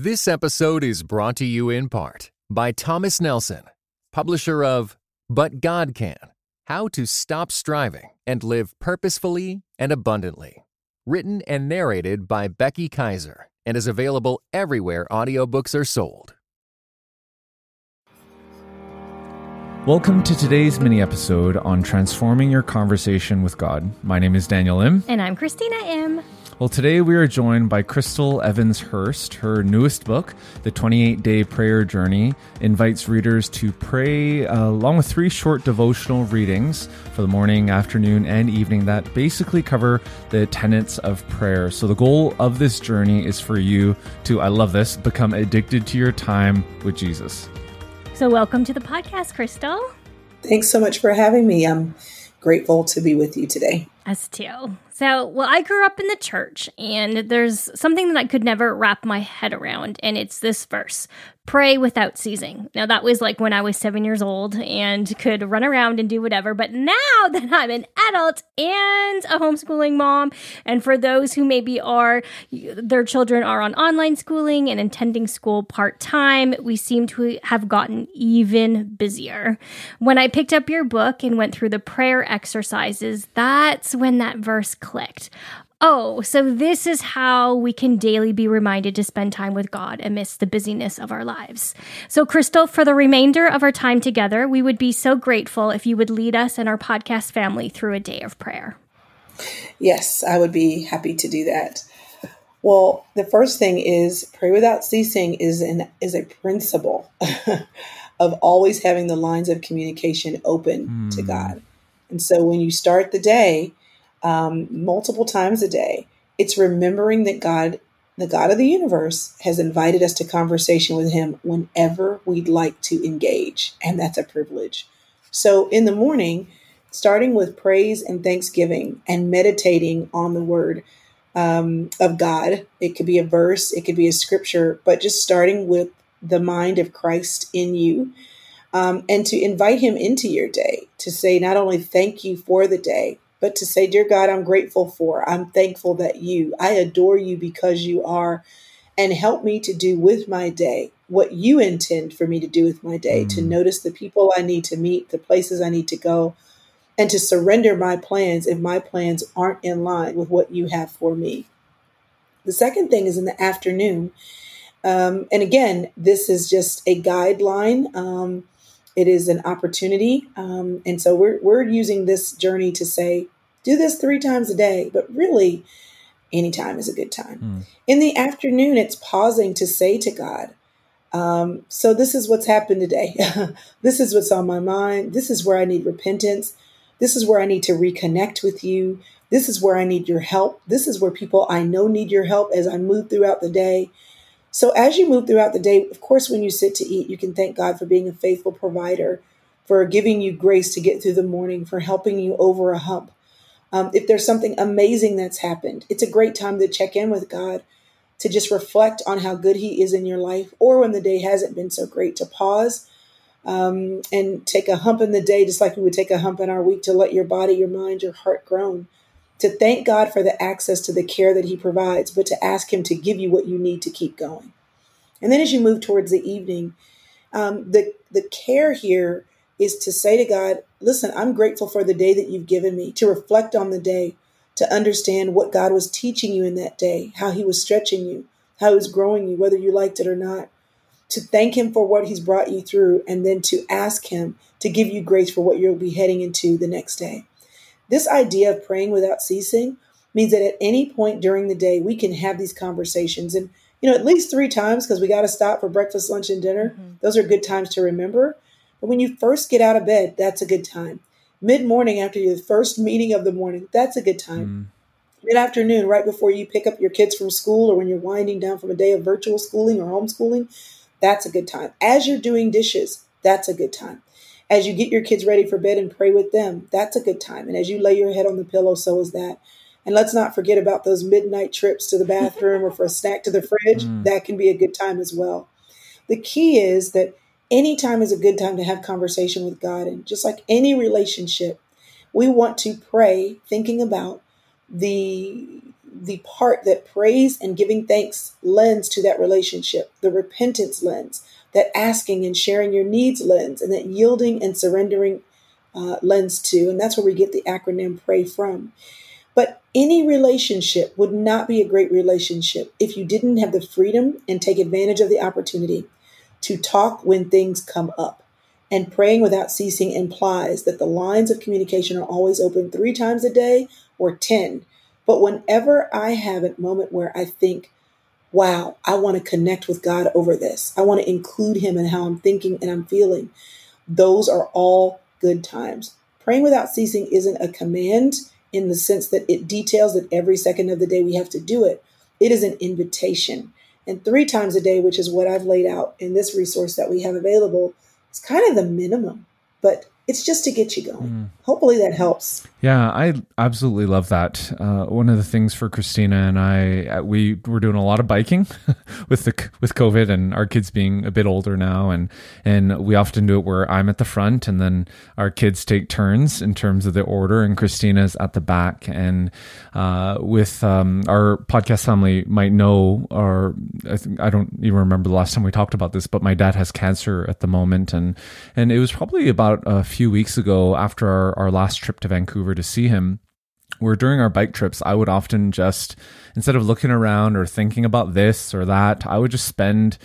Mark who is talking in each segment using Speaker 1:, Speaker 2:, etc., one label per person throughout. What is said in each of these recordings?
Speaker 1: This episode is brought to you in part by Thomas Nelson, publisher of But God Can How to Stop Striving and Live Purposefully and Abundantly. Written and narrated by Becky Kaiser and is available everywhere audiobooks are sold.
Speaker 2: Welcome to today's mini episode on transforming your conversation with God. My name is Daniel Im.
Speaker 3: And I'm Christina Im.
Speaker 2: Well, today we are joined by Chrystal Evans Hurst. Her newest book, The 28 Day Prayer Journey, invites readers to pray uh, along with three short devotional readings for the morning, afternoon, and evening that basically cover the tenets of prayer. So, the goal of this journey is for you to, I love this, become addicted to your time with Jesus.
Speaker 3: So, welcome to the podcast, Chrystal.
Speaker 4: Thanks so much for having me. I'm grateful to be with you today.
Speaker 3: Us too. So, well, I grew up in the church, and there's something that I could never wrap my head around, and it's this verse pray without ceasing. Now, that was like when I was seven years old and could run around and do whatever. But now that I'm an adult and a homeschooling mom, and for those who maybe are, their children are on online schooling and attending school part time, we seem to have gotten even busier. When I picked up your book and went through the prayer exercises, that's when that verse clicked. Oh, so this is how we can daily be reminded to spend time with God amidst the busyness of our lives. So, Chrystal, for the remainder of our time together, we would be so grateful if you would lead us and our podcast family through a day of prayer.
Speaker 4: Yes, I would be happy to do that. Well, the first thing is pray without ceasing is an is a principle of always having the lines of communication open mm. to God. And so when you start the day, um, multiple times a day. It's remembering that God, the God of the universe, has invited us to conversation with Him whenever we'd like to engage. And that's a privilege. So in the morning, starting with praise and thanksgiving and meditating on the word um, of God, it could be a verse, it could be a scripture, but just starting with the mind of Christ in you. Um, and to invite him into your day to say not only thank you for the day, but to say, Dear God, I'm grateful for, I'm thankful that you, I adore you because you are, and help me to do with my day what you intend for me to do with my day, mm. to notice the people I need to meet, the places I need to go, and to surrender my plans if my plans aren't in line with what you have for me. The second thing is in the afternoon. Um, and again, this is just a guideline. Um, it is an opportunity. Um, and so we're, we're using this journey to say, do this three times a day, but really, anytime is a good time. Mm. In the afternoon, it's pausing to say to God, um, so this is what's happened today. this is what's on my mind. This is where I need repentance. This is where I need to reconnect with you. This is where I need your help. This is where people I know need your help as I move throughout the day. So, as you move throughout the day, of course, when you sit to eat, you can thank God for being a faithful provider, for giving you grace to get through the morning, for helping you over a hump. Um, if there's something amazing that's happened, it's a great time to check in with God, to just reflect on how good He is in your life, or when the day hasn't been so great, to pause um, and take a hump in the day, just like we would take a hump in our week, to let your body, your mind, your heart groan to thank God for the access to the care that He provides, but to ask Him to give you what you need to keep going. And then as you move towards the evening, um, the the care here is to say to God, "Listen, I'm grateful for the day that you've given me. To reflect on the day, to understand what God was teaching you in that day, how He was stretching you, how He was growing you, whether you liked it or not." To thank Him for what He's brought you through, and then to ask Him to give you grace for what you'll be heading into the next day. This idea of praying without ceasing means that at any point during the day, we can have these conversations and, you know, at least three times because we got to stop for breakfast, lunch, and dinner. Mm-hmm. Those are good times to remember. But when you first get out of bed, that's a good time. Mid morning, after your first meeting of the morning, that's a good time. Mm. Mid afternoon, right before you pick up your kids from school or when you're winding down from a day of virtual schooling or homeschooling, that's a good time. As you're doing dishes, that's a good time. As you get your kids ready for bed and pray with them, that's a good time. And as you lay your head on the pillow, so is that. And let's not forget about those midnight trips to the bathroom or for a snack to the fridge. Mm. That can be a good time as well. The key is that any time is a good time to have conversation with God. And just like any relationship, we want to pray thinking about the the part that praise and giving thanks lends to that relationship, the repentance lens, that asking and sharing your needs lens, and that yielding and surrendering uh, lens to. And that's where we get the acronym PRAY from. But any relationship would not be a great relationship if you didn't have the freedom and take advantage of the opportunity to talk when things come up. And praying without ceasing implies that the lines of communication are always open three times a day or 10. But whenever I have a moment where I think, wow, I want to connect with God over this, I want to include Him in how I'm thinking and I'm feeling, those are all good times. Praying without ceasing isn't a command in the sense that it details that every second of the day we have to do it. It is an invitation. And three times a day, which is what I've laid out in this resource that we have available, is kind of the minimum. But it's just to get you going. Mm. Hopefully that helps.
Speaker 2: Yeah, I absolutely love that. Uh, one of the things for Christina and I, uh, we were doing a lot of biking with the with COVID and our kids being a bit older now, and and we often do it where I'm at the front and then our kids take turns in terms of the order, and Christina's at the back. And uh, with um, our podcast family might know, or I, think, I don't even remember the last time we talked about this, but my dad has cancer at the moment, and and it was probably about a few few weeks ago after our, our last trip to Vancouver to see him, where during our bike trips, I would often just, instead of looking around or thinking about this or that, I would just spend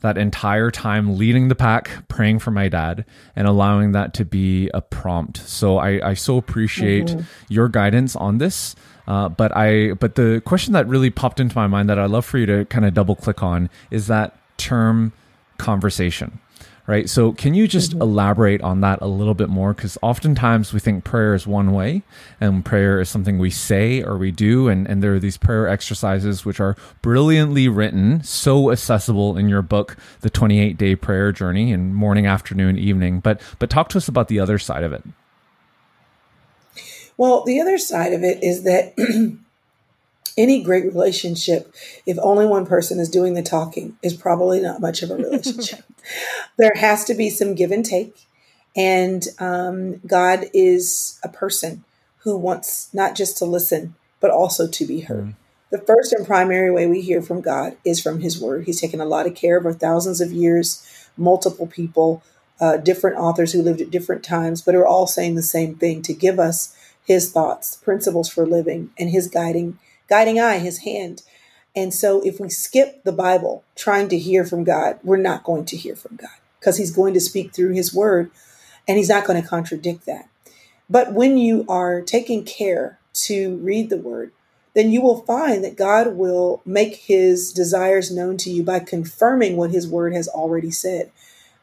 Speaker 2: that entire time leading the pack, praying for my dad, and allowing that to be a prompt. So I, I so appreciate mm-hmm. your guidance on this. Uh, but I, but the question that really popped into my mind that I'd love for you to kind of double click on is that term conversation right? So, can you just mm-hmm. elaborate on that a little bit more? Because oftentimes we think prayer is one way, and prayer is something we say or we do, and, and there are these prayer exercises which are brilliantly written, so accessible in your book, The 28 Day Prayer Journey, in morning, afternoon, evening. But but talk to us about the other side of it.
Speaker 4: Well, the other side of it is that any great relationship, if only one person is doing the talking, is probably not much of a relationship. There has to be some give and take. And um, God is a person who wants not just to listen, but also to be heard. Mm. The first and primary way we hear from God is from His Word. He's taken a lot of care over thousands of years, multiple people, uh, different authors who lived at different times, but are all saying the same thing to give us His thoughts, principles for living, and His guiding guiding eye, his hand. And so if we skip the Bible trying to hear from God, we're not going to hear from God because he's going to speak through his word and he's not going to contradict that. But when you are taking care to read the word, then you will find that God will make his desires known to you by confirming what his word has already said.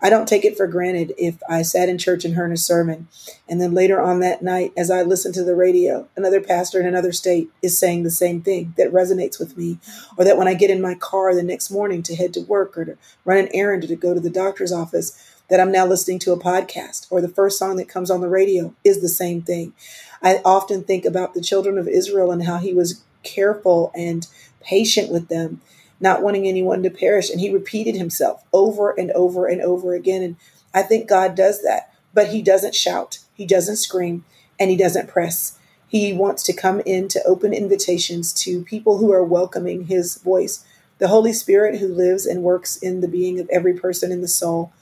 Speaker 4: I don't take it for granted if I sat in church and heard a sermon, and then later on that night, as I listened to the radio, another pastor in another state is saying the same thing that resonates with me, or that when I get in my car the next morning to head to work or to run an errand or to go to the doctor's office, that I'm now listening to a podcast, or the first song that comes on the radio is the same thing. I often think about the children of Israel and how he was careful and patient with them not wanting anyone to perish. And he repeated himself over and over and over again. And I think God does that, but he doesn't shout, he doesn't scream, and he doesn't press. He wants to come in to open invitations to people who are welcoming his voice. The Holy Spirit who lives and works in the being of every person in the soul.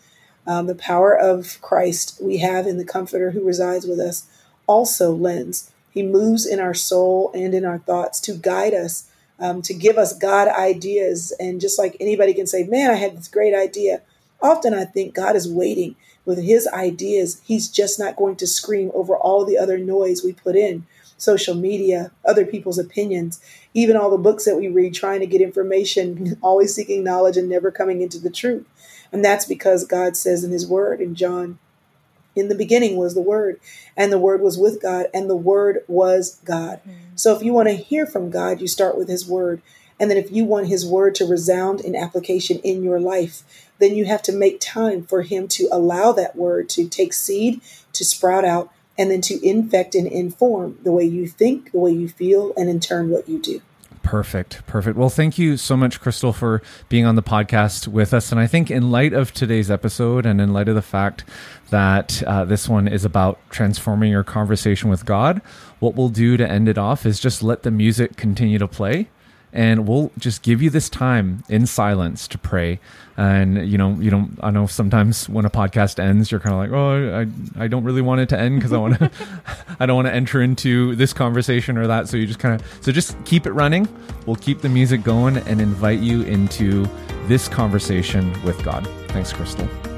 Speaker 4: Um, the power of Christ we have in the Comforter who resides with us also lends. He moves in our soul and in our thoughts to guide us um, to give us God ideas. And just like anybody can say, man, I had this great idea. Often I think God is waiting with his ideas. He's just not going to scream over all the other noise we put in social media, other people's opinions, even all the books that we read, trying to get information, always seeking knowledge and never coming into the truth. And that's because God says in his word in John in the beginning was the Word, and the Word was with God, and the Word was God. Mm. So if you want to hear from God, you start with His Word. And then if you want His Word to resound in application in your life, then you have to make time for Him to allow that Word to take seed, to sprout out, and then to infect and inform the way you think, the way you feel, and in turn what you do.
Speaker 2: Perfect. Perfect. Well, thank you so much, Chrystal, for being on the podcast with us. And I think, in light of today's episode and in light of the fact that uh, this one is about transforming your conversation with God, what we'll do to end it off is just let the music continue to play and we'll just give you this time in silence to pray. And you know you don't i know sometimes when a podcast ends you're kind of like oh i i don't really want it to end because i want to i don't want to enter into this conversation or that. So you just kind of so just keep it running. We'll keep the music going and invite you into this conversation with god. Thanks chrystal